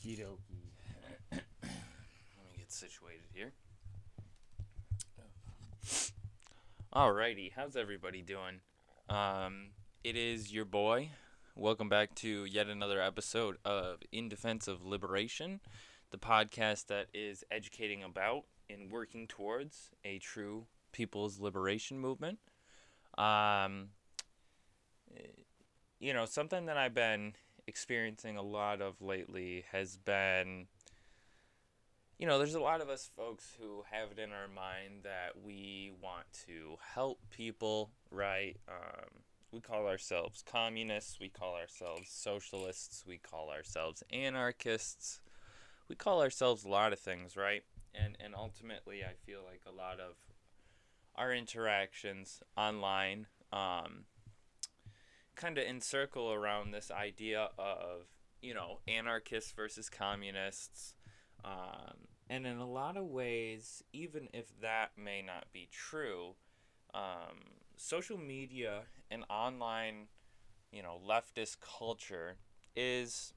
Okie dokie. Let me get situated here. Alrighty, how's everybody doing? Um, it is your boy. Welcome back to yet another episode of In Defense of Liberation, the podcast that is educating about and working towards a true people's liberation movement. Um, you know, something that I've been experiencing a lot of lately has been you know, there's a lot of us folks who have it in our mind that we want to help people, right? Um, we call ourselves communists, we call ourselves socialists, we call ourselves anarchists, we call ourselves a lot of things, right? And and ultimately, I feel like a lot of our interactions online um, kind of encircle around this idea of you know anarchists versus communists um, and in a lot of ways even if that may not be true um, social media and online you know leftist culture is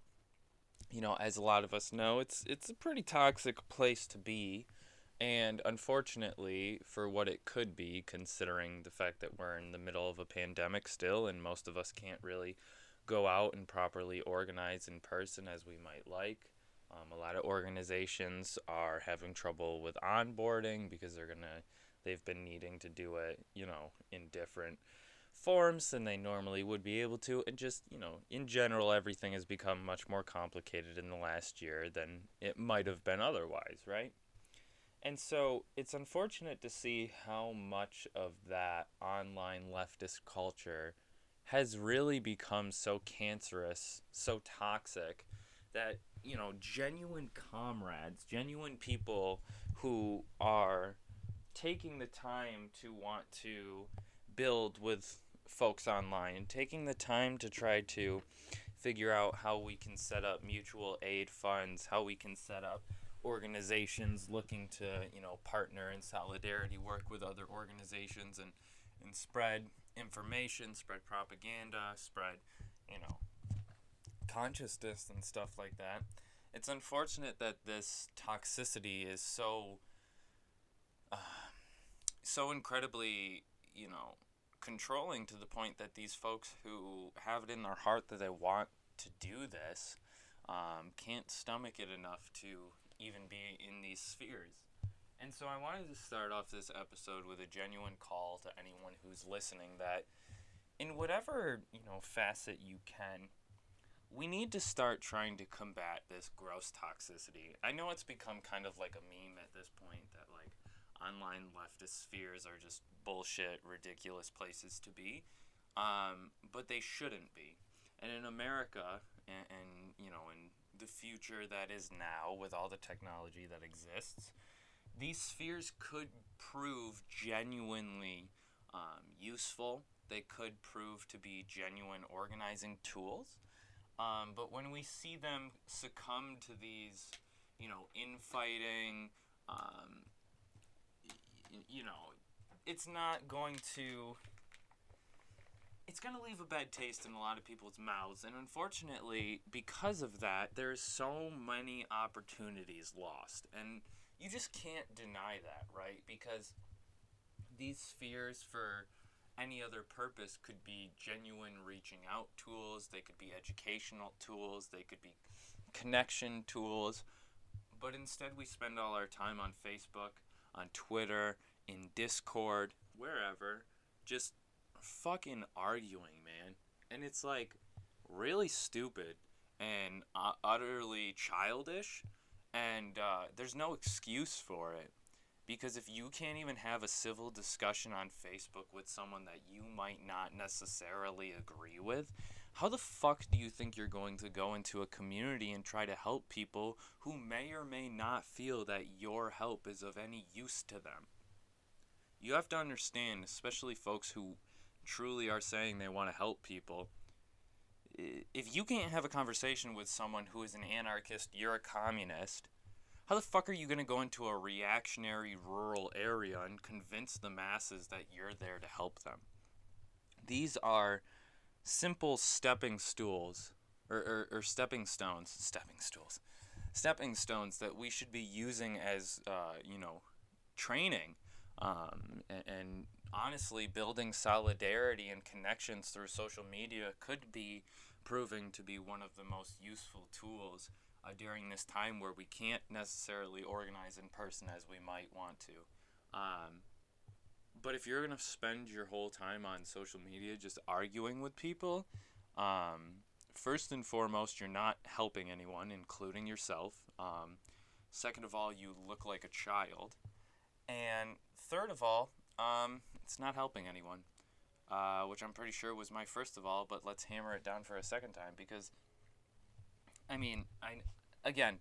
you know as a lot of us know it's it's a pretty toxic place to be and unfortunately, for what it could be, considering the fact that we're in the middle of a pandemic still and most of us can't really go out and properly organize in person as we might like, um, a lot of organizations are having trouble with onboarding because they're gonna they've been needing to do it you know in different forms than they normally would be able to. And just you know in general everything has become much more complicated in the last year than it might have been otherwise right and so it's unfortunate to see how much of that online leftist culture has really become so cancerous, so toxic that, you know, genuine comrades, genuine people who are taking the time to want to build with folks online, taking the time to try to figure out how we can set up mutual aid funds, how we can set up organizations looking to you know partner in solidarity work with other organizations and and spread information spread propaganda spread you know consciousness and stuff like that. It's unfortunate that this toxicity is so uh, so incredibly you know controlling to the point that these folks who have it in their heart that they want to do this um, can't stomach it enough to even be in these spheres. And so I wanted to start off this episode with a genuine call to anyone who's listening that in whatever, you know, facet you can, we need to start trying to combat this gross toxicity. I know it's become kind of like a meme at this point that like online leftist spheres are just bullshit, ridiculous places to be. Um, but they shouldn't be. And in America, and, and you know, in the future that is now with all the technology that exists, these spheres could prove genuinely um, useful. They could prove to be genuine organizing tools. Um, but when we see them succumb to these, you know, infighting, um, y- you know, it's not going to it's going to leave a bad taste in a lot of people's mouths. And unfortunately, because of that, there's so many opportunities lost. And you just can't deny that, right? Because these spheres, for any other purpose, could be genuine reaching out tools, they could be educational tools, they could be connection tools. But instead, we spend all our time on Facebook, on Twitter, in Discord, wherever, just fucking arguing, man. And it's like really stupid and uh, utterly childish. And uh, there's no excuse for it. Because if you can't even have a civil discussion on Facebook with someone that you might not necessarily agree with, how the fuck do you think you're going to go into a community and try to help people who may or may not feel that your help is of any use to them? You have to understand, especially folks who truly are saying they want to help people, if you can't have a conversation with someone who is an anarchist, you're a communist, how the fuck are you going to go into a reactionary rural area and convince the masses that you're there to help them? These are simple stepping stools, or, or, or stepping stones, stepping stools. stepping stones that we should be using as uh, you know training um, and, and honestly building solidarity and connections through social media could be proving to be one of the most useful tools uh, during this time where we can't necessarily organize in person as we might want to. Um, but if you're going to spend your whole time on social media just arguing with people, um, first and foremost, you're not helping anyone, including yourself. Um, second of all, you look like a child. And third of all, um, it's not helping anyone, uh, which I'm pretty sure was my first of all, but let's hammer it down for a second time because, I mean, I, again,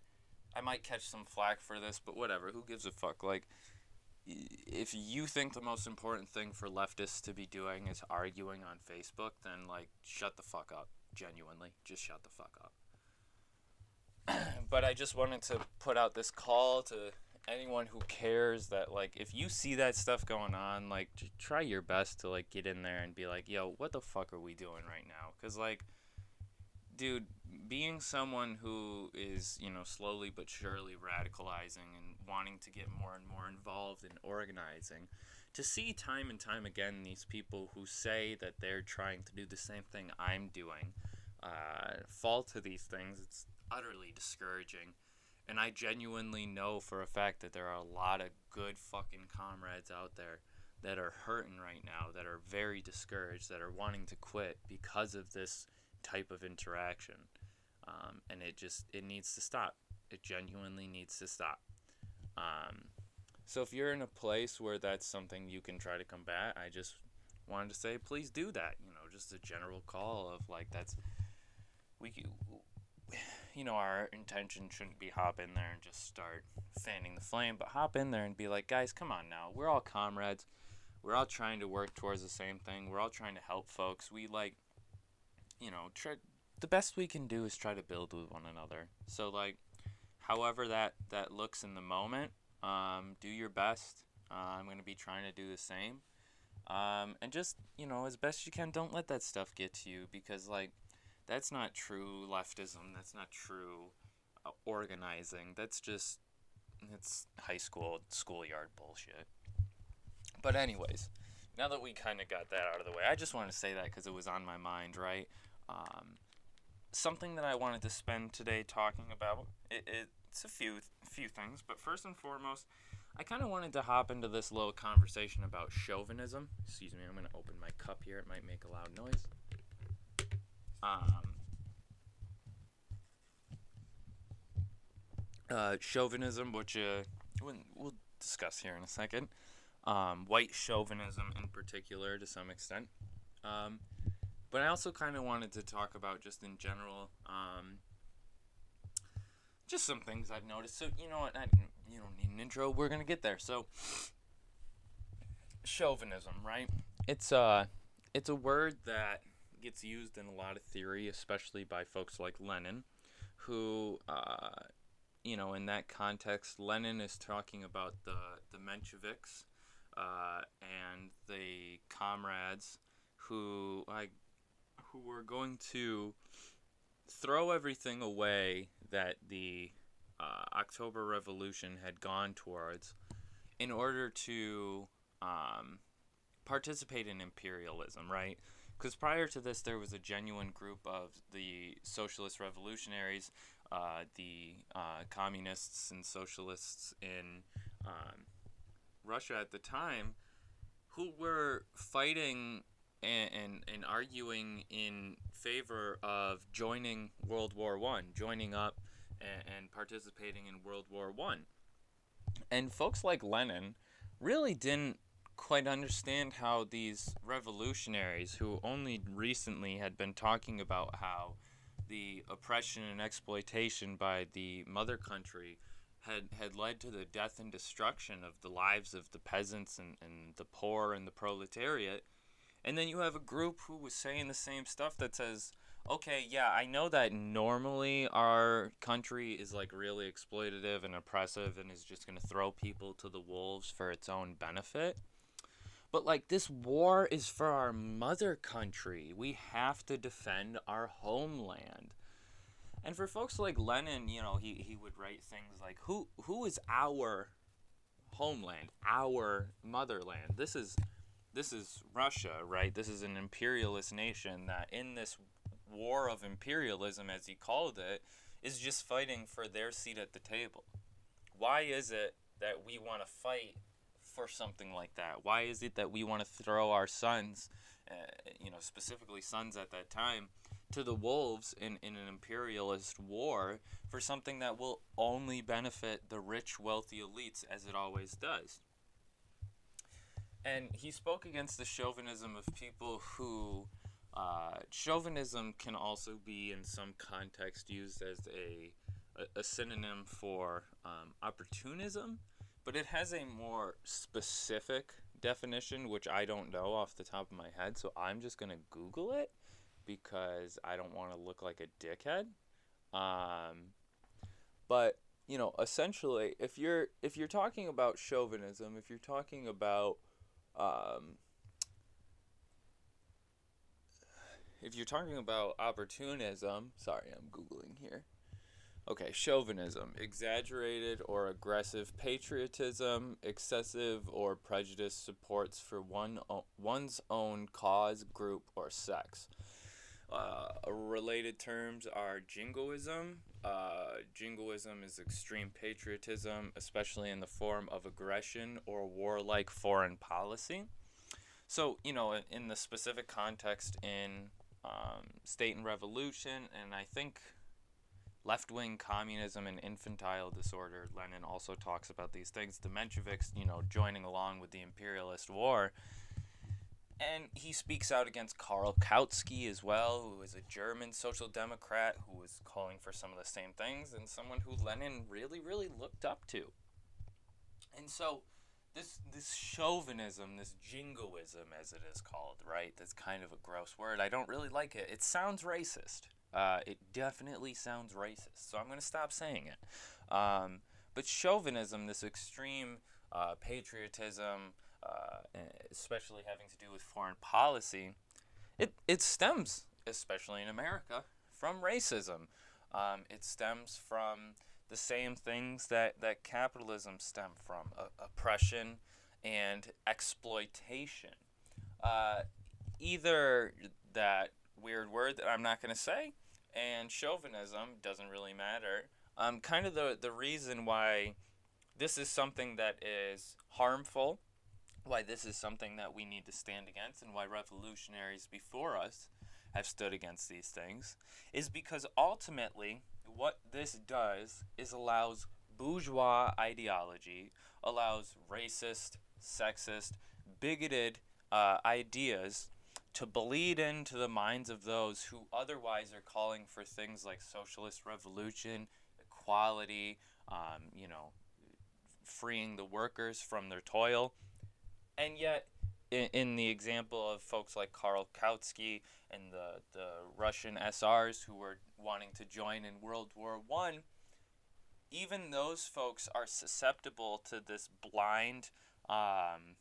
I might catch some flack for this, but whatever, who gives a fuck? Like, if you think the most important thing for leftists to be doing is arguing on Facebook, then, like, shut the fuck up. Genuinely, just shut the fuck up. but I just wanted to put out this call to anyone who cares that like if you see that stuff going on like try your best to like get in there and be like yo what the fuck are we doing right now? Because like dude being someone who is you know slowly but surely radicalizing and wanting to get more and more involved in organizing to see time and time again these people who say that they're trying to do the same thing i'm doing uh, fall to these things it's utterly discouraging and I genuinely know for a fact that there are a lot of good fucking comrades out there that are hurting right now, that are very discouraged, that are wanting to quit because of this type of interaction. Um, and it just it needs to stop. It genuinely needs to stop. Um, so if you're in a place where that's something you can try to combat, I just wanted to say please do that. You know, just a general call of like that's we you know, our intention shouldn't be hop in there and just start fanning the flame, but hop in there and be like, guys, come on now. We're all comrades. We're all trying to work towards the same thing. We're all trying to help folks. We like, you know, try the best we can do is try to build with one another. So like, however that that looks in the moment, um, do your best. Uh, I'm gonna be trying to do the same. Um, and just you know, as best you can, don't let that stuff get to you because like that's not true leftism. That's not true uh, organizing. That's just it's high school schoolyard bullshit. But anyways, now that we kind of got that out of the way, I just wanted to say that because it was on my mind, right? Um, something that I wanted to spend today talking about. It, it's a few few things, but first and foremost, I kind of wanted to hop into this little conversation about chauvinism. Excuse me, I'm going to open my cup here. It might make a loud noise. Um, uh, chauvinism, which uh, we'll discuss here in a second. Um, white chauvinism, in particular, to some extent. Um, but I also kind of wanted to talk about just in general, um, just some things I've noticed. So you know what? I, you don't need an intro. We're gonna get there. So chauvinism, right? It's uh, it's a word that gets used in a lot of theory, especially by folks like Lenin, who, uh, you know, in that context, Lenin is talking about the, the Mensheviks uh, and the comrades who, I, who were going to throw everything away that the uh, October Revolution had gone towards in order to um, participate in imperialism, right? Because prior to this, there was a genuine group of the socialist revolutionaries, uh, the uh, communists and socialists in um, Russia at the time, who were fighting and, and, and arguing in favor of joining World War One, joining up and, and participating in World War One. And folks like Lenin really didn't quite understand how these revolutionaries, who only recently had been talking about how the oppression and exploitation by the mother country had, had led to the death and destruction of the lives of the peasants and, and the poor and the proletariat. And then you have a group who was saying the same stuff that says, okay, yeah, I know that normally our country is like really exploitative and oppressive and is just going to throw people to the wolves for its own benefit. But like this war is for our mother country. We have to defend our homeland. And for folks like Lenin, you know, he, he would write things like, "Who who is our homeland, our motherland?" This is this is Russia, right? This is an imperialist nation that in this war of imperialism, as he called it, is just fighting for their seat at the table. Why is it that we want to fight for something like that? Why is it that we want to throw our sons, uh, you know, specifically sons at that time, to the wolves in, in an imperialist war for something that will only benefit the rich, wealthy elites, as it always does? And he spoke against the chauvinism of people who. Uh, chauvinism can also be, in some context, used as a, a, a synonym for um, opportunism but it has a more specific definition, which I don't know off the top of my head. So I'm just gonna Google it because I don't want to look like a dickhead. Um, but you know, essentially, if you're if you're talking about chauvinism, if you're talking about um, if you're talking about opportunism, sorry, I'm googling here. Okay, chauvinism, exaggerated or aggressive patriotism, excessive or prejudiced supports for one o- one's own cause, group, or sex. Uh, related terms are jingoism. Uh, jingoism is extreme patriotism, especially in the form of aggression or warlike foreign policy. So, you know, in the specific context in um, state and revolution, and I think left wing communism and infantile disorder. Lenin also talks about these things. The Mensheviks, you know, joining along with the imperialist war. And he speaks out against Karl Kautsky as well, who is a German social democrat who was calling for some of the same things and someone who Lenin really, really looked up to. And so this this chauvinism, this jingoism as it is called, right? That's kind of a gross word. I don't really like it. It sounds racist. Uh, it definitely sounds racist, so I'm going to stop saying it. Um, but chauvinism, this extreme uh, patriotism, uh, especially having to do with foreign policy, it, it stems, especially in America, from racism. Um, it stems from the same things that, that capitalism stem from oppression and exploitation. Uh, either that weird word that I'm not going to say, and chauvinism doesn't really matter. Um, kind of the the reason why this is something that is harmful, why this is something that we need to stand against, and why revolutionaries before us have stood against these things, is because ultimately what this does is allows bourgeois ideology, allows racist, sexist, bigoted uh, ideas to bleed into the minds of those who otherwise are calling for things like socialist revolution, equality, um, you know, freeing the workers from their toil. And yet, in, in the example of folks like Karl Kautsky and the, the Russian SRs who were wanting to join in World War One, even those folks are susceptible to this blind um,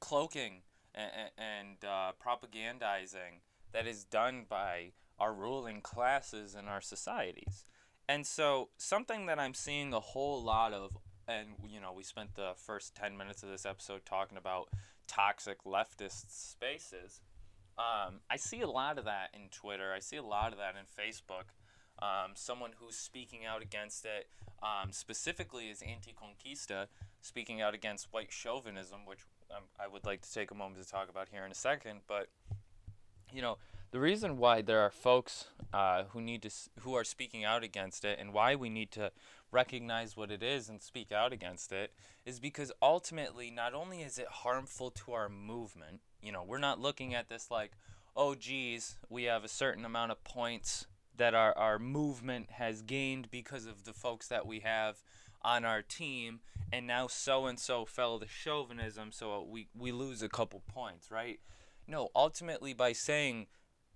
cloaking and, and uh, propagandizing that is done by our ruling classes in our societies. And so, something that I'm seeing a whole lot of, and you know, we spent the first 10 minutes of this episode talking about toxic leftist spaces. Um, I see a lot of that in Twitter, I see a lot of that in Facebook. Um, someone who's speaking out against it, um, specifically is anti-conquista, speaking out against white chauvinism, which I would like to take a moment to talk about here in a second. But you know, the reason why there are folks uh, who need to who are speaking out against it, and why we need to recognize what it is and speak out against it, is because ultimately, not only is it harmful to our movement, you know, we're not looking at this like, oh, geez, we have a certain amount of points that our, our movement has gained because of the folks that we have on our team and now so and so fell to chauvinism so we, we lose a couple points right no ultimately by saying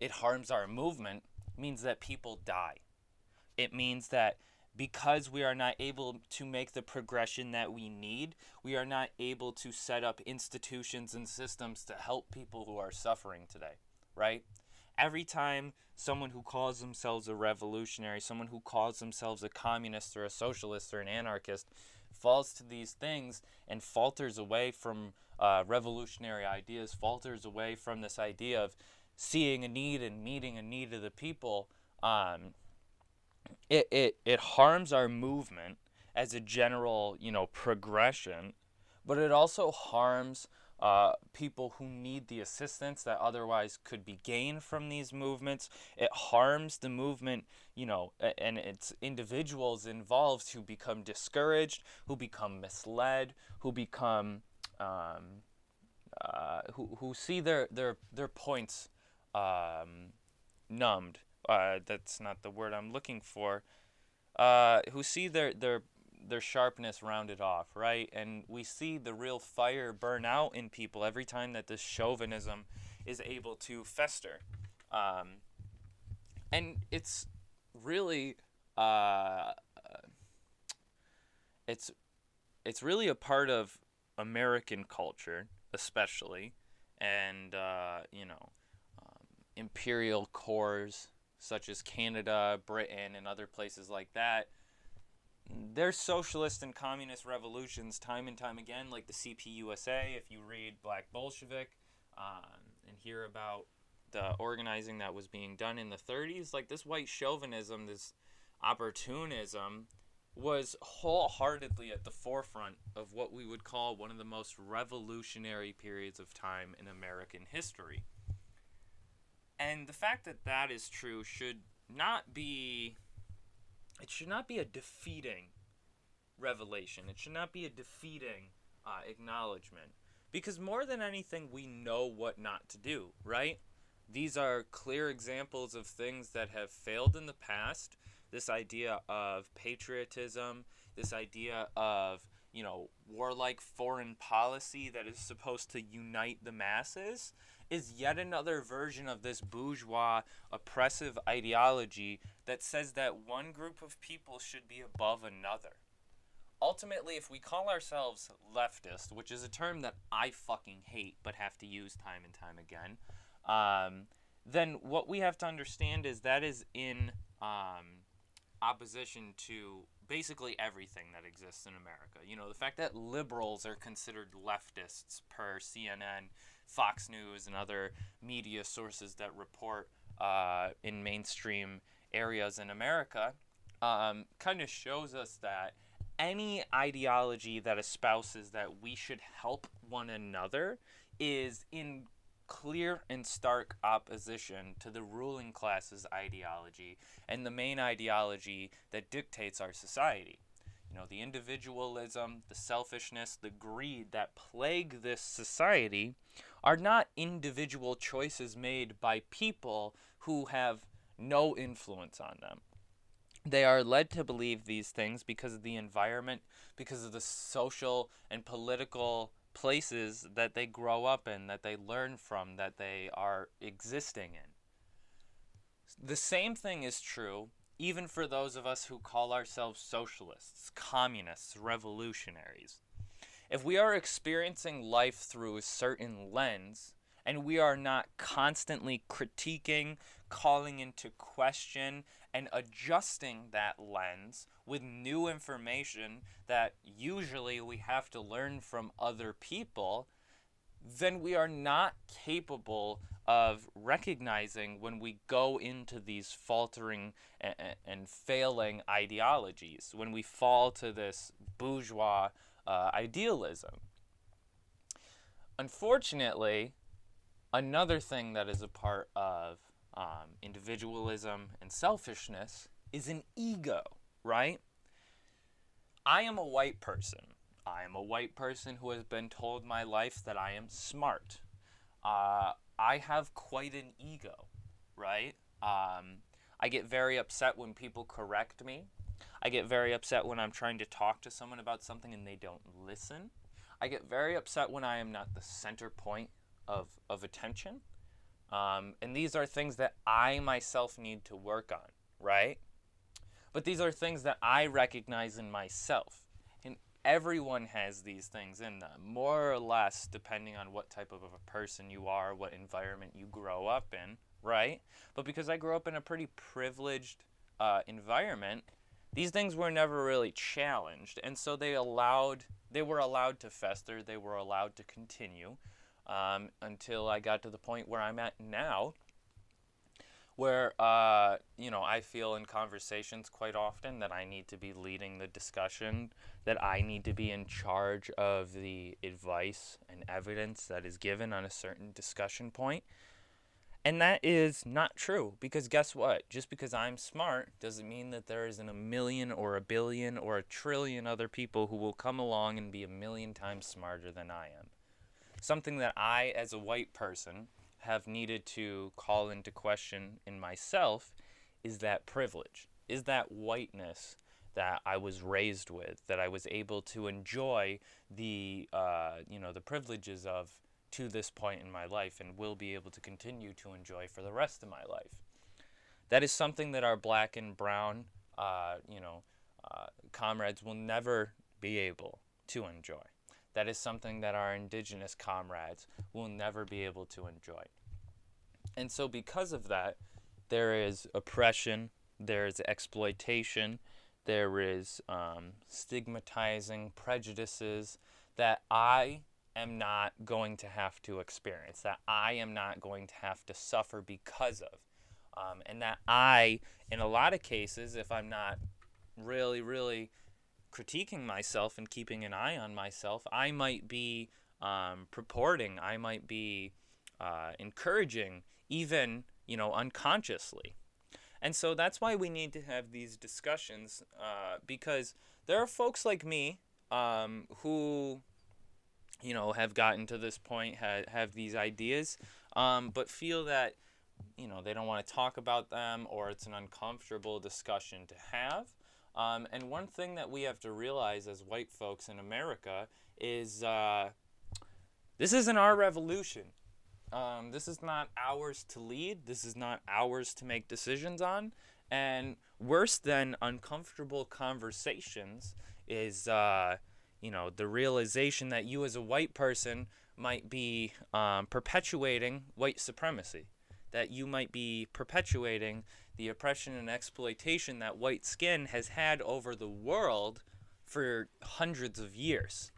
it harms our movement means that people die it means that because we are not able to make the progression that we need, we are not able to set up institutions and systems to help people who are suffering today, right? Every time someone who calls themselves a revolutionary, someone who calls themselves a communist or a socialist or an anarchist, falls to these things and falters away from uh, revolutionary ideas, falters away from this idea of seeing a need and meeting a need of the people, um, it, it, it harms our movement as a general, you know, progression, but it also harms uh, people who need the assistance that otherwise could be gained from these movements. It harms the movement, you know, and it's individuals involved who become discouraged, who become misled, who become, um, uh, who, who see their, their, their points um, numbed. Uh, that's not the word I'm looking for. Uh, who see their, their their sharpness rounded off, right? And we see the real fire burn out in people every time that this chauvinism is able to fester. Um, and it's really uh, it's it's really a part of American culture, especially, and uh, you know, um, imperial cores such as Canada, Britain, and other places like that there's socialist and communist revolutions time and time again, like the CPUSA. If you read Black Bolshevik um, and hear about the organizing that was being done in the 30s, like this white chauvinism, this opportunism, was wholeheartedly at the forefront of what we would call one of the most revolutionary periods of time in American history. And the fact that that is true should not be it should not be a defeating revelation. It should not be a defeating uh, acknowledgement. Because more than anything, we know what not to do, right? These are clear examples of things that have failed in the past. This idea of patriotism, this idea of, you know, warlike foreign policy that is supposed to unite the masses is yet another version of this bourgeois oppressive ideology that says that one group of people should be above another. Ultimately, if we call ourselves leftist, which is a term that I fucking hate but have to use time and time again, um, then what we have to understand is that is in um, opposition to basically everything that exists in America. You know, the fact that liberals are considered leftists per CNN Fox News and other media sources that report uh, in mainstream areas in America um, kind of shows us that any ideology that espouses that we should help one another is in clear and stark opposition to the ruling class's ideology and the main ideology that dictates our society. You know, the individualism, the selfishness, the greed that plague this society are not individual choices made by people who have no influence on them. They are led to believe these things because of the environment, because of the social and political places that they grow up in, that they learn from, that they are existing in. The same thing is true even for those of us who call ourselves socialists, communists, revolutionaries. If we are experiencing life through a certain lens, and we are not constantly critiquing, calling into question, and adjusting that lens with new information that usually we have to learn from other people, then we are not capable of recognizing when we go into these faltering and, and failing ideologies, when we fall to this bourgeois uh, idealism. Unfortunately, another thing that is a part of um, individualism and selfishness is an ego, right? I am a white person. I am a white person who has been told my life that I am smart. Uh, I have quite an ego, right? Um, I get very upset when people correct me. I get very upset when I'm trying to talk to someone about something and they don't listen. I get very upset when I am not the center point of, of attention. Um, and these are things that I myself need to work on, right? But these are things that I recognize in myself. And everyone has these things in them, more or less, depending on what type of a person you are, what environment you grow up in, right? But because I grew up in a pretty privileged uh, environment, these things were never really challenged, and so they allowed they were allowed to fester, they were allowed to continue um, until I got to the point where I'm at now, where uh, you know I feel in conversations quite often that I need to be leading the discussion, that I need to be in charge of the advice and evidence that is given on a certain discussion point. And that is not true because guess what? Just because I'm smart doesn't mean that there isn't a million or a billion or a trillion other people who will come along and be a million times smarter than I am. Something that I, as a white person, have needed to call into question in myself is that privilege, is that whiteness that I was raised with, that I was able to enjoy the, uh, you know, the privileges of to this point in my life and will be able to continue to enjoy for the rest of my life. That is something that our black and brown, uh, you know, uh, comrades will never be able to enjoy. That is something that our indigenous comrades will never be able to enjoy. And so, because of that, there is oppression, there is exploitation, there is um, stigmatizing prejudices that I am not going to have to experience, that I am not going to have to suffer because of. Um, and that I, in a lot of cases, if I'm not really, really critiquing myself and keeping an eye on myself, I might be um, purporting, I might be uh, encouraging, even, you know, unconsciously. And so that's why we need to have these discussions uh, because there are folks like me um, who you know, have gotten to this point, have, have these ideas, um, but feel that, you know, they don't want to talk about them or it's an uncomfortable discussion to have. Um, and one thing that we have to realize as white folks in America is uh, this isn't our revolution. Um, this is not ours to lead. This is not ours to make decisions on. And worse than uncomfortable conversations is uh, you know, the realization that you as a white person might be um, perpetuating white supremacy, that you might be perpetuating the oppression and exploitation that white skin has had over the world for hundreds of years.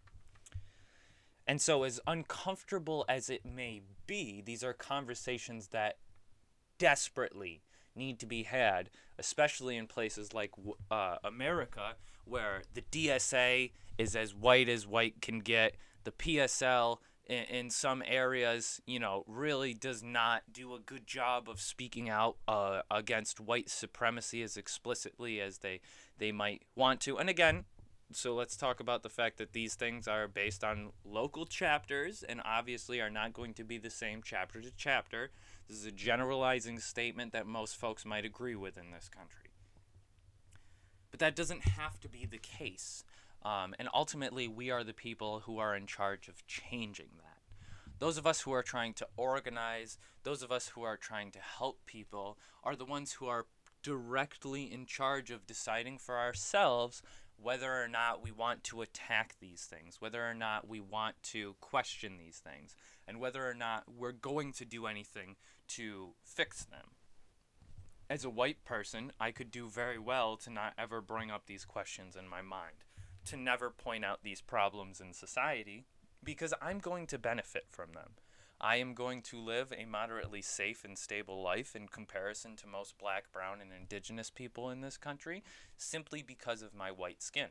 And so, as uncomfortable as it may be, these are conversations that desperately need to be had, especially in places like uh, America, where the DSA is as white as white can get. The PSL in, in some areas, you know, really does not do a good job of speaking out uh, against white supremacy as explicitly as they they might want to. And again, so let's talk about the fact that these things are based on local chapters and obviously are not going to be the same chapter to chapter. This is a generalizing statement that most folks might agree with in this country. But that doesn't have to be the case. Um, and ultimately, we are the people who are in charge of changing that. Those of us who are trying to organize, those of us who are trying to help people, are the ones who are directly in charge of deciding for ourselves whether or not we want to attack these things, whether or not we want to question these things, and whether or not we're going to do anything to fix them. As a white person, I could do very well to not ever bring up these questions in my mind to never point out these problems in society because I'm going to benefit from them. I am going to live a moderately safe and stable life in comparison to most black, brown, and indigenous people in this country simply because of my white skin.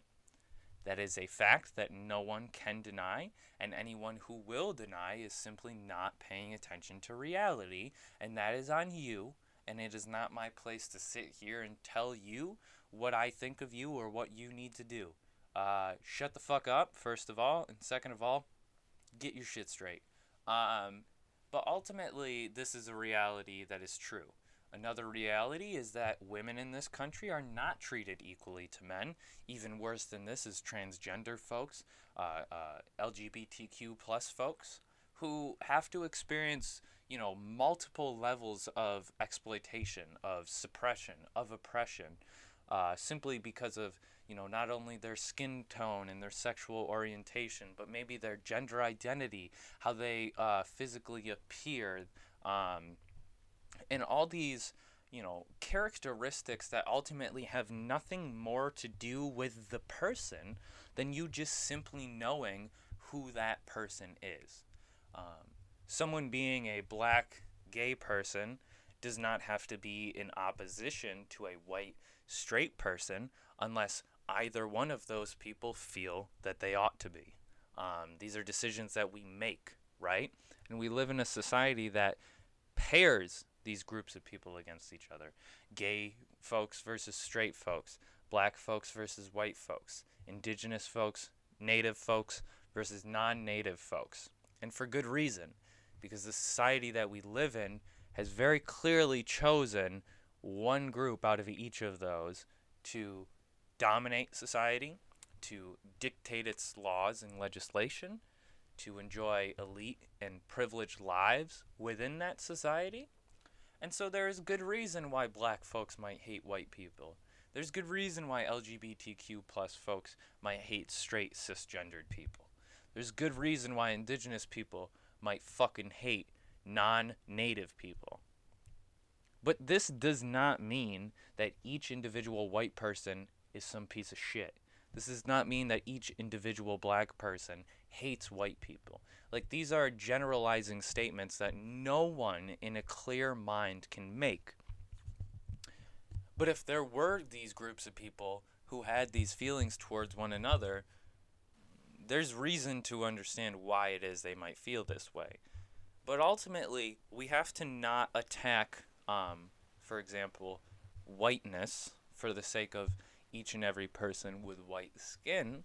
That is a fact that no one can deny, and anyone who will deny is simply not paying attention to reality, and that is on you, and it is not my place to sit here and tell you what I think of you or what you need to do. Uh, shut the fuck up, first of all, and second of all, get your shit straight. Um, but ultimately, this is a reality that is true. Another reality is that women in this country are not treated equally to men. Even worse than this is transgender folks, uh, uh, LGBTQ plus folks, who have to experience, you know, multiple levels of exploitation, of suppression, of oppression, uh, simply because of you know, not only their skin tone and their sexual orientation, but maybe their gender identity, how they uh, physically appear, um, and all these you know characteristics that ultimately have nothing more to do with the person than you just simply knowing who that person is. Um, someone being a black gay person does not have to be in opposition to a white straight person unless either one of those people feel that they ought to be. Um, these are decisions that we make, right? And we live in a society that pairs these groups of people against each other gay folks versus straight folks, black folks versus white folks, indigenous folks, native folks versus non native folks. And for good reason, because the society that we live in has very clearly chosen one group out of each of those to dominate society, to dictate its laws and legislation, to enjoy elite and privileged lives within that society. And so there is good reason why black folks might hate white people. There's good reason why LGBTQ plus folks might hate straight cisgendered people. There's good reason why indigenous people might fucking hate non native people. But this does not mean that each individual white person is some piece of shit. This does not mean that each individual black person hates white people. Like, these are generalizing statements that no one in a clear mind can make. But if there were these groups of people who had these feelings towards one another, there's reason to understand why it is they might feel this way. But ultimately, we have to not attack, um, for example, whiteness for the sake of each and every person with white skin.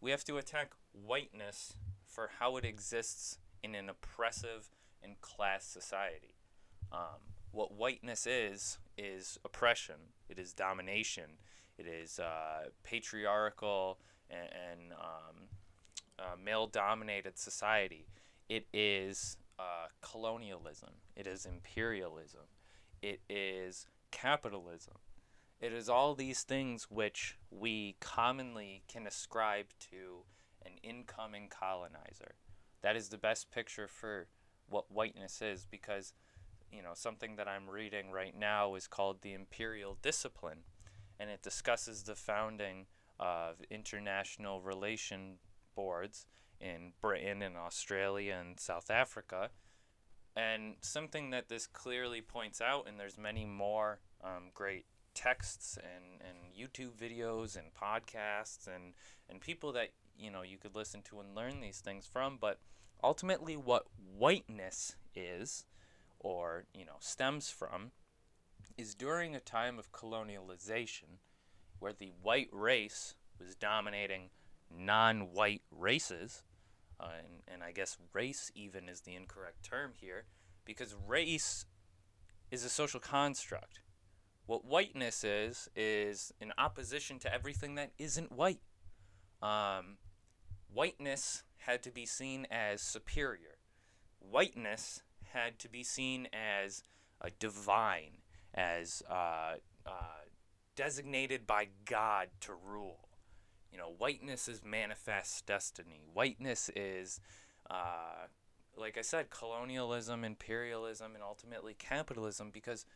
We have to attack whiteness for how it exists in an oppressive and class society. Um, what whiteness is, is oppression, it is domination, it is uh, patriarchal and, and um, uh, male dominated society. It is uh, colonialism, it is imperialism, it is capitalism. It is all these things which we commonly can ascribe to an incoming colonizer. That is the best picture for what whiteness is because, you know, something that I'm reading right now is called The Imperial Discipline, and it discusses the founding of international relation boards in Britain and Australia and South Africa. And something that this clearly points out, and there's many more um, great texts and, and YouTube videos and podcasts and, and people that you know you could listen to and learn these things from. But ultimately, what whiteness is, or you know, stems from, is during a time of colonialization, where the white race was dominating non-white races, uh, and, and I guess race even is the incorrect term here, because race is a social construct. What whiteness is, is in opposition to everything that isn't white. Um, whiteness had to be seen as superior. Whiteness had to be seen as divine, as uh, uh, designated by God to rule. You know, whiteness is manifest destiny. Whiteness is, uh, like I said, colonialism, imperialism, and ultimately capitalism because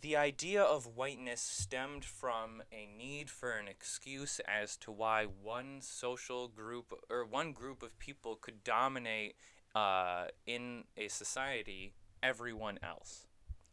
the idea of whiteness stemmed from a need for an excuse as to why one social group or one group of people could dominate uh, in a society everyone else.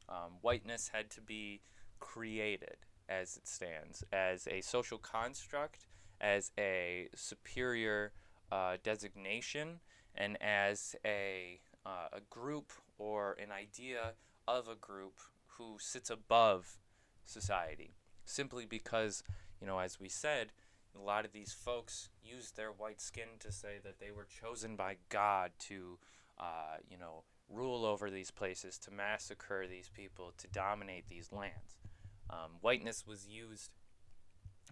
Um, whiteness had to be created as it stands, as a social construct, as a superior uh, designation, and as a, uh, a group or an idea of a group who sits above society simply because, you know, as we said, a lot of these folks use their white skin to say that they were chosen by God to, uh, you know, rule over these places, to massacre these people, to dominate these lands. Um, whiteness was used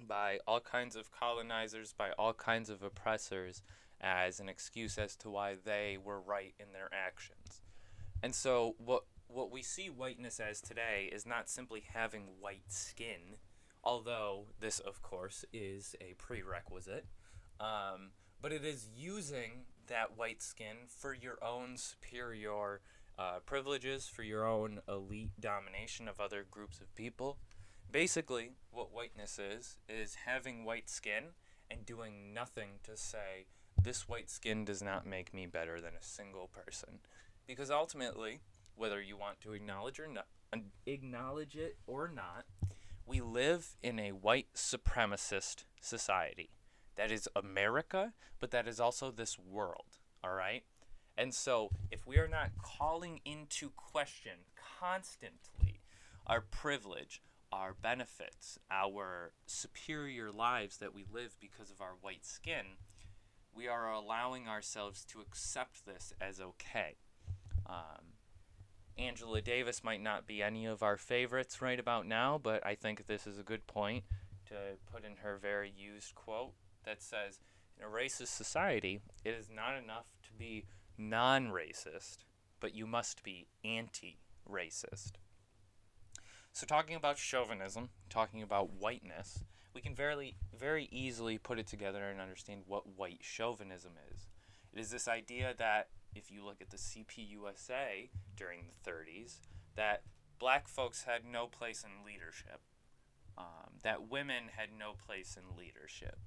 by all kinds of colonizers, by all kinds of oppressors, as an excuse as to why they were right in their actions. And so, what what we see whiteness as today is not simply having white skin, although this, of course, is a prerequisite, um, but it is using that white skin for your own superior uh, privileges for your own elite domination of other groups of people. Basically, what whiteness is, is having white skin and doing nothing to say, this white skin does not make me better than a single person. Because ultimately, whether you want to acknowledge or not, acknowledge it or not, we live in a white supremacist society. That is America, but that is also this world, all right? And so, if we are not calling into question constantly our privilege, our benefits, our superior lives that we live because of our white skin, we are allowing ourselves to accept this as okay. Um, Angela Davis might not be any of our favorites right about now, but I think this is a good point to put in her very used quote that says, In a racist society, it is not enough to be non racist, but you must be anti racist. So, talking about chauvinism, talking about whiteness, we can very, very easily put it together and understand what white chauvinism is. It is this idea that if you look at the CPUSA during the 30s, that black folks had no place in leadership, um, that women had no place in leadership.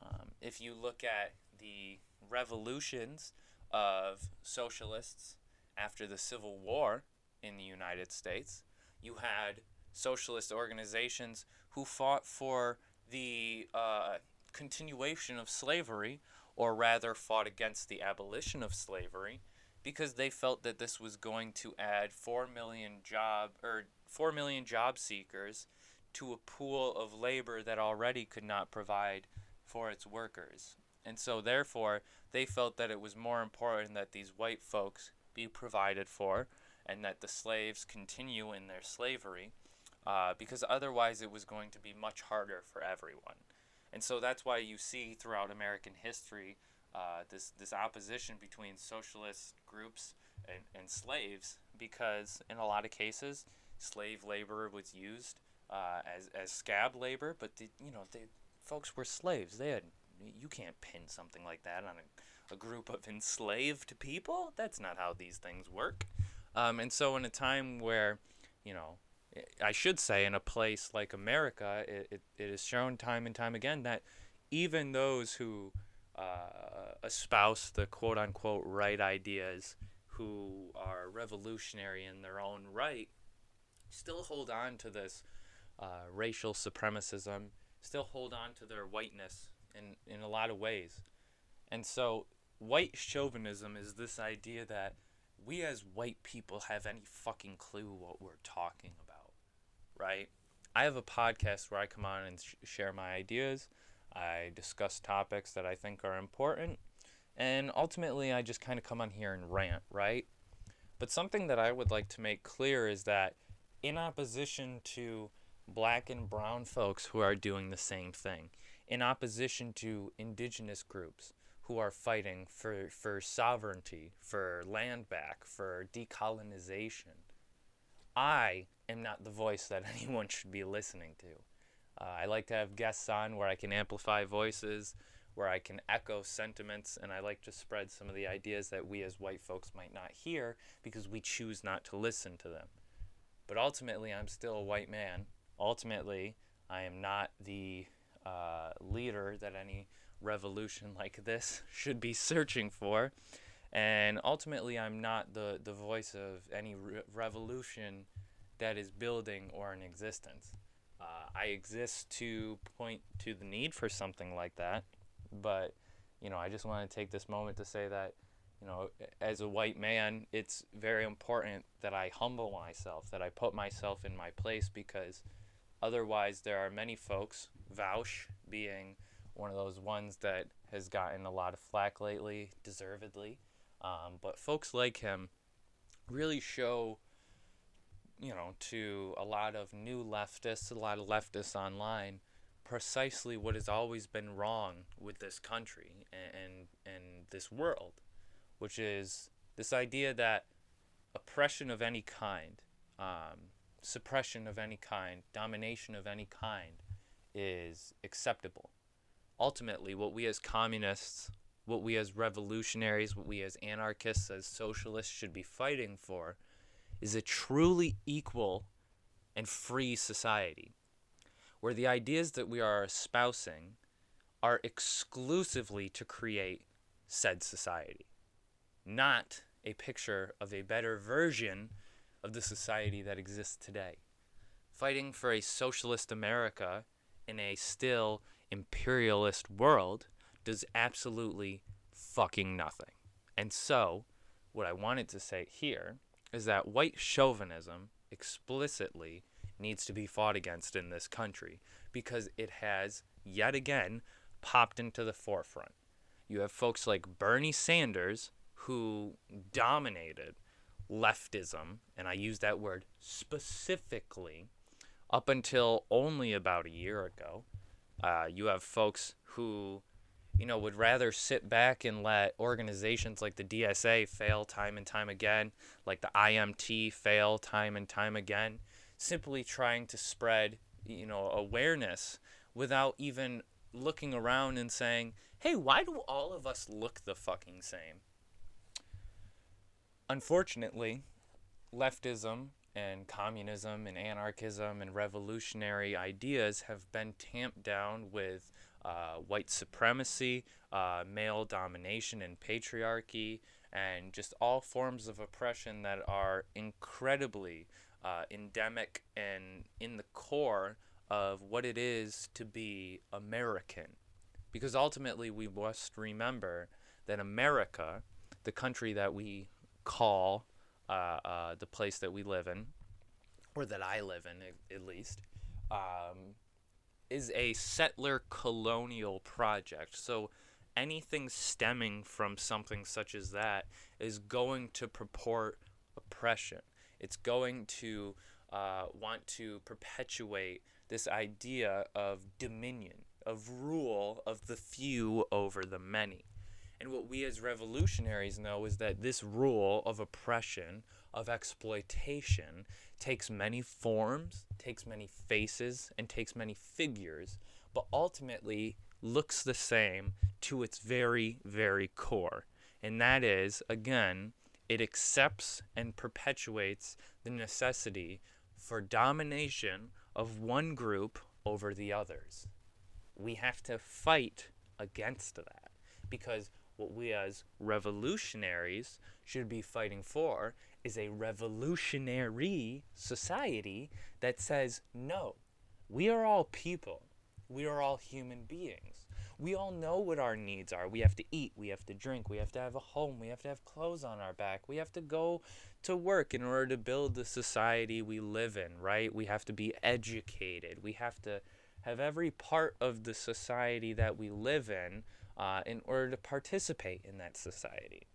Um, if you look at the revolutions of socialists after the Civil War in the United States, you had socialist organizations who fought for the uh, continuation of slavery, or rather fought against the abolition of slavery, because they felt that this was going to add four million job or four million job seekers to a pool of labor that already could not provide for its workers. And so, therefore, they felt that it was more important that these white folks be provided for and that the slaves continue in their slavery uh, because otherwise it was going to be much harder for everyone. And so that's why you see throughout American history uh, this, this opposition between socialist groups and, and slaves because in a lot of cases slave labor was used uh, as, as scab labor, but the, you know, the folks were slaves. They had you can't pin something like that on a, a group of enslaved people. That's not how these things work. Um, and so, in a time where, you know, I should say, in a place like America, it, it, it is shown time and time again that even those who uh, espouse the quote unquote right ideas, who are revolutionary in their own right, still hold on to this uh, racial supremacism, still hold on to their whiteness in, in a lot of ways. And so, white chauvinism is this idea that we as white people have any fucking clue what we're talking about, right? I have a podcast where I come on and sh- share my ideas. I discuss topics that I think are important. And ultimately, I just kind of come on here and rant, right? But something that I would like to make clear is that, in opposition to black and brown folks who are doing the same thing, in opposition to indigenous groups who are fighting for, for sovereignty, for land back, for decolonization. I am not the voice that anyone should be listening to. Uh, I like to have guests on where I can amplify voices, where I can echo sentiments, and I like to spread some of the ideas that we as white folks might not hear because we choose not to listen to them. But ultimately, I'm still a white man. Ultimately, I am not the uh, leader that any revolution like this should be searching for. And ultimately, I'm not the, the voice of any re- revolution that is building or in existence. Uh, I exist to point to the need for something like that. But, you know, I just want to take this moment to say that, you know, as a white man, it's very important that I humble myself, that I put myself in my place because otherwise, there are many folks, Vaush being one of those ones that has gotten a lot of flack lately, deservedly. Um, but folks like him really show, you know, to a lot of new leftists, a lot of leftists online, precisely what has always been wrong with this country and, and, and this world, which is this idea that oppression of any kind, um, suppression of any kind, domination of any kind is acceptable. Ultimately what we as communists what we as revolutionaries, what we as anarchists, as socialists should be fighting for is a truly equal and free society where the ideas that we are espousing are exclusively to create said society, not a picture of a better version of the society that exists today. Fighting for a socialist America in a still imperialist world does absolutely fucking nothing. And so, what I wanted to say here is that white chauvinism explicitly needs to be fought against in this country because it has yet again popped into the forefront. You have folks like Bernie Sanders who dominated leftism, and I use that word specifically, up until only about a year ago. Uh, you have folks who, you know, would rather sit back and let organizations like the DSA fail time and time again, like the IMT fail time and time again, simply trying to spread, you know, awareness without even looking around and saying, hey, why do all of us look the fucking same? Unfortunately, leftism and communism and anarchism and revolutionary ideas have been tamped down with uh, white supremacy, uh, male domination and patriarchy, and just all forms of oppression that are incredibly uh, endemic and in the core of what it is to be American. Because ultimately, we must remember that America, the country that we call uh, uh, the place that we live in, or that I live in at, least, um, is a settler colonial project. So anything stemming from something such as that is going to purport oppression. It's going to uh, want to perpetuate this idea of dominion, of rule of the few over the many. And what we as revolutionaries know is that this rule of oppression, of exploitation, takes many forms, takes many faces, and takes many figures, but ultimately looks the same to its very, very core. And that is, again, it accepts and perpetuates the necessity for domination of one group over the others. We have to fight against that because what we as revolutionaries should be fighting for is a revolutionary society that says, no, we are all people. We are all human beings. We all know what our needs are. We have to eat, we have to drink, we have to have a home, we have to have clothes on our back, we have to go to work in order to build the society we live in, right? We have to be educated. We have to have every part of the society that we live in uh, in order to participate in that society.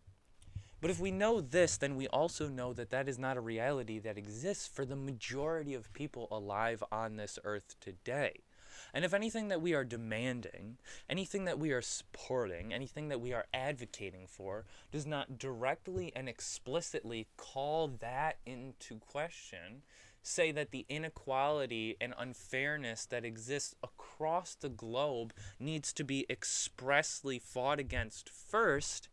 But if we know this, then we also know that that is not a reality that exists for the majority of people alive on this earth today. And if anything that we are demanding, anything that we are supporting, anything that we are advocating for does not directly and explicitly call that into question, say that the inequality and unfairness that exists across the globe needs to be expressly fought against first,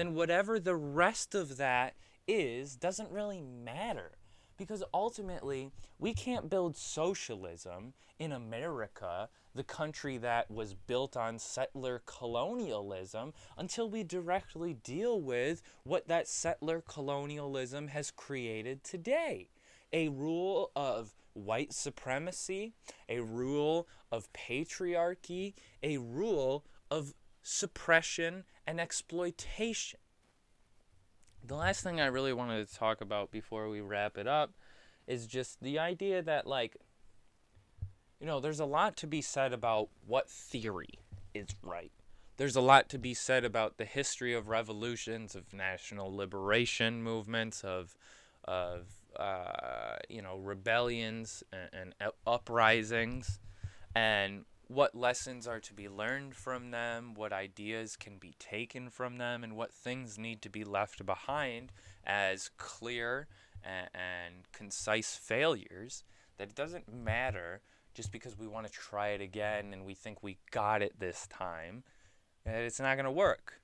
then whatever the rest of that is doesn't really matter. Because ultimately, we can't build socialism in America, the country that was built on settler colonialism, until we directly deal with what that settler colonialism has created today a rule of white supremacy, a rule of patriarchy, a rule of suppression and exploitation. The last thing I really wanted to talk about before we wrap it up is just the idea that, like, you know, there's a lot to be said about what theory is right. There's a lot to be said about the history of revolutions, of national liberation movements, of, of uh, you know, rebellions and, and uprisings, and what lessons are to be learned from them, what ideas can be taken from them, and what things need to be left behind as clear and, and concise failures. That it doesn't matter just because we want to try it again and we think we got it this time, that it's not going to work.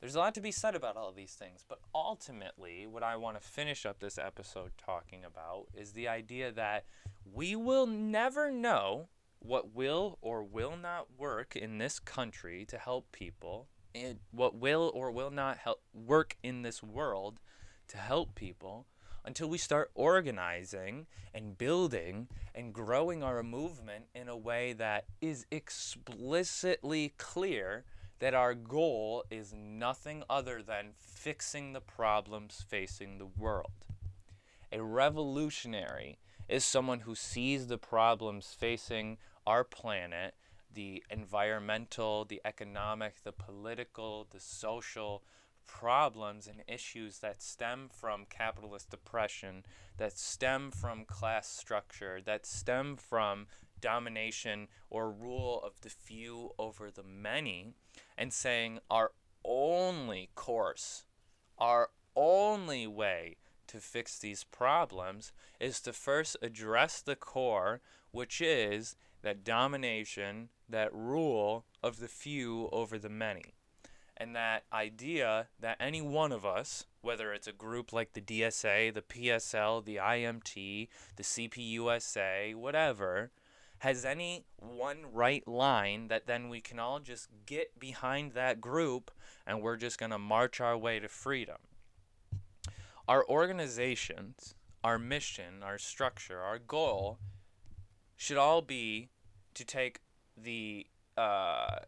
There's a lot to be said about all of these things, but ultimately, what I want to finish up this episode talking about is the idea that we will never know what will or will not work in this country to help people, and what will or will not help work in this world to help people until we start organizing and building and growing our movement in a way that is explicitly clear that our goal is nothing other than fixing the problems facing the world. A revolutionary is someone who sees the problems facing our planet the environmental, the economic, the political, the social, problems and issues that stem from capitalist oppression, that stem from class structure, that stem from domination or rule of the few over the many, and saying our only course, our only way to fix these problems is to first address the core, which is that domination, that rule of the few over the many and that idea that any one of us, whether it's a group like the DSA, the PSL, the IMT, the CPUSA, whatever, has any one right line that then we can all just get behind that group and we're just going to march our way to freedom. Our organizations, our mission, our structure, our goal should all be to take the uh,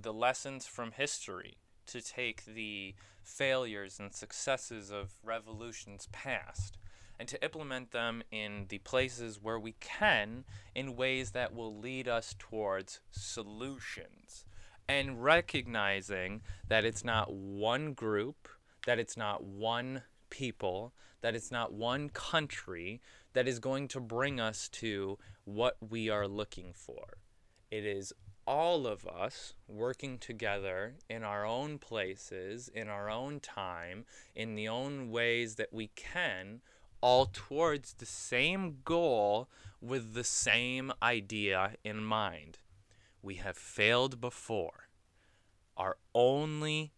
the lessons from history to take the failures and successes of revolutions past and to implement them in the places where we can in ways that will lead us towards solutions. And recognizing that it's not one group, that it's not one people, that it's not one country that is going to bring us to what we are looking for. It is all of us working together in our own places, in our own time, in the own ways that we can, all towards the same goal with the same idea in mind. We have failed before. Our only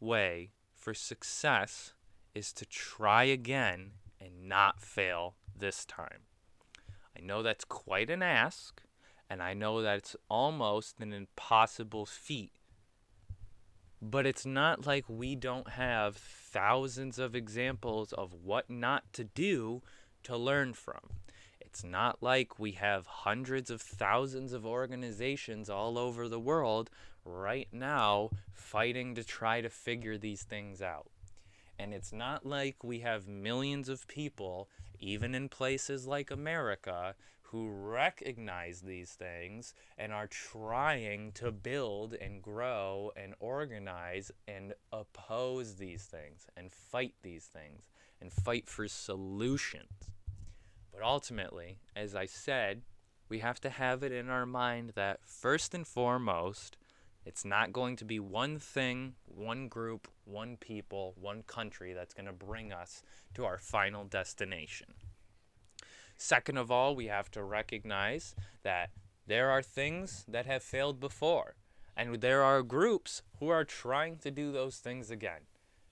way for success is to try again and not fail this time. I know that's quite an ask, and I know that it's almost an impossible feat. But it's not like we don't have thousands of examples of what not to do to learn from. It's not like we have hundreds of thousands of organizations all over the world right now fighting to try to figure these things out. And it's not like we have millions of people, even in places like America, who recognize these things and are trying to build and grow and organize and oppose these things and fight these things and fight for solutions. But ultimately, as I said, we have to have it in our mind that first and foremost, it's not going to be one thing, one group, one people, one country that's going to bring us to our final destination. Second of all, we have to recognize that there are things that have failed before, and there are groups who are trying to do those things again.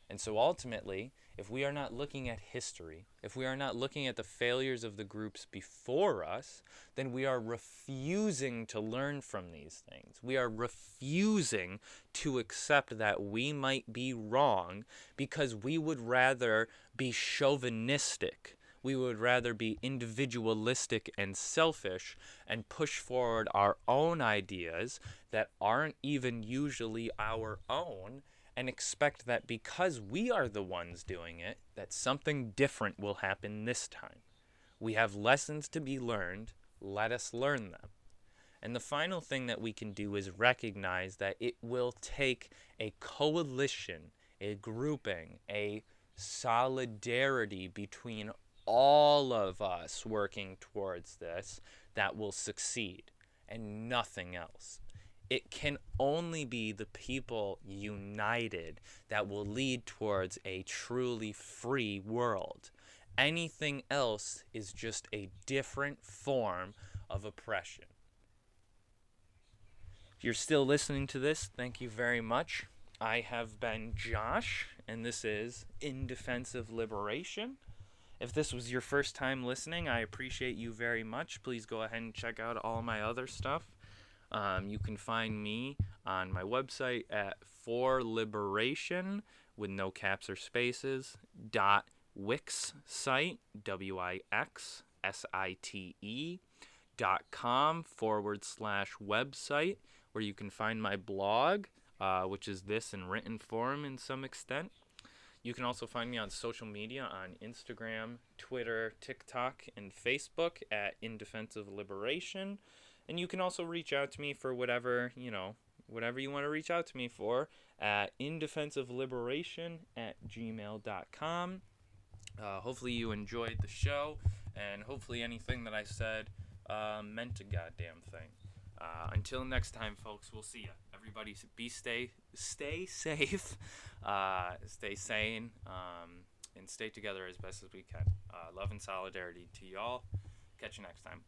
And so ultimately, if we are not looking at history, if we are not looking at the failures of the groups before us, then we are refusing to learn from these things. We are refusing to accept that we might be wrong because we would rather be chauvinistic we would rather be individualistic and selfish and push forward our own ideas that aren't even usually our own and expect that because we are the ones doing it, that something different will happen this time. We have lessons to be learned, let us learn them. And the final thing that we can do is recognize that it will take a coalition, a grouping, a solidarity between all of us working towards this that will succeed and nothing else. It can only be the people united that will lead towards a truly free world. Anything else is just a different form of oppression. If you're still listening to this, thank you very much. I have been Josh, and this is In Defense of Liberation. If this was your first time listening, I appreciate you very much. Please go ahead and check out all my other stuff. Um, you can find me on my website at for liberation with no caps or spaces dot wix site w i x s i t e dot com forward slash website where you can find my blog, uh, which is this in written form in some extent. You can also find me on social media on Instagram, Twitter, TikTok, and Facebook at In Defense of Liberation. And you can also reach out to me for whatever, you know, whatever you want to reach out to me for at In Defense of Liberation at gmail.com. Uh, hopefully you enjoyed the show, and hopefully anything that I said uh, meant a goddamn thing. Uh, until next time, folks, we'll see you. Everybody, be stay stay safe, uh, stay sane, um, and stay together as best as we can. Uh, love and solidarity to y'all. Catch you next time.